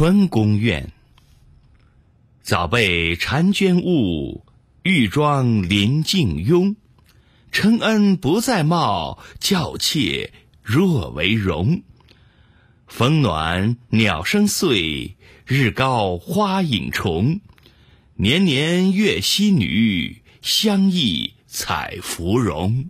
春宫怨。早被婵娟误，玉妆临镜慵。承恩不再貌，教妾若为荣。风暖鸟声碎，日高花影重。年年月溪女，相忆采芙蓉。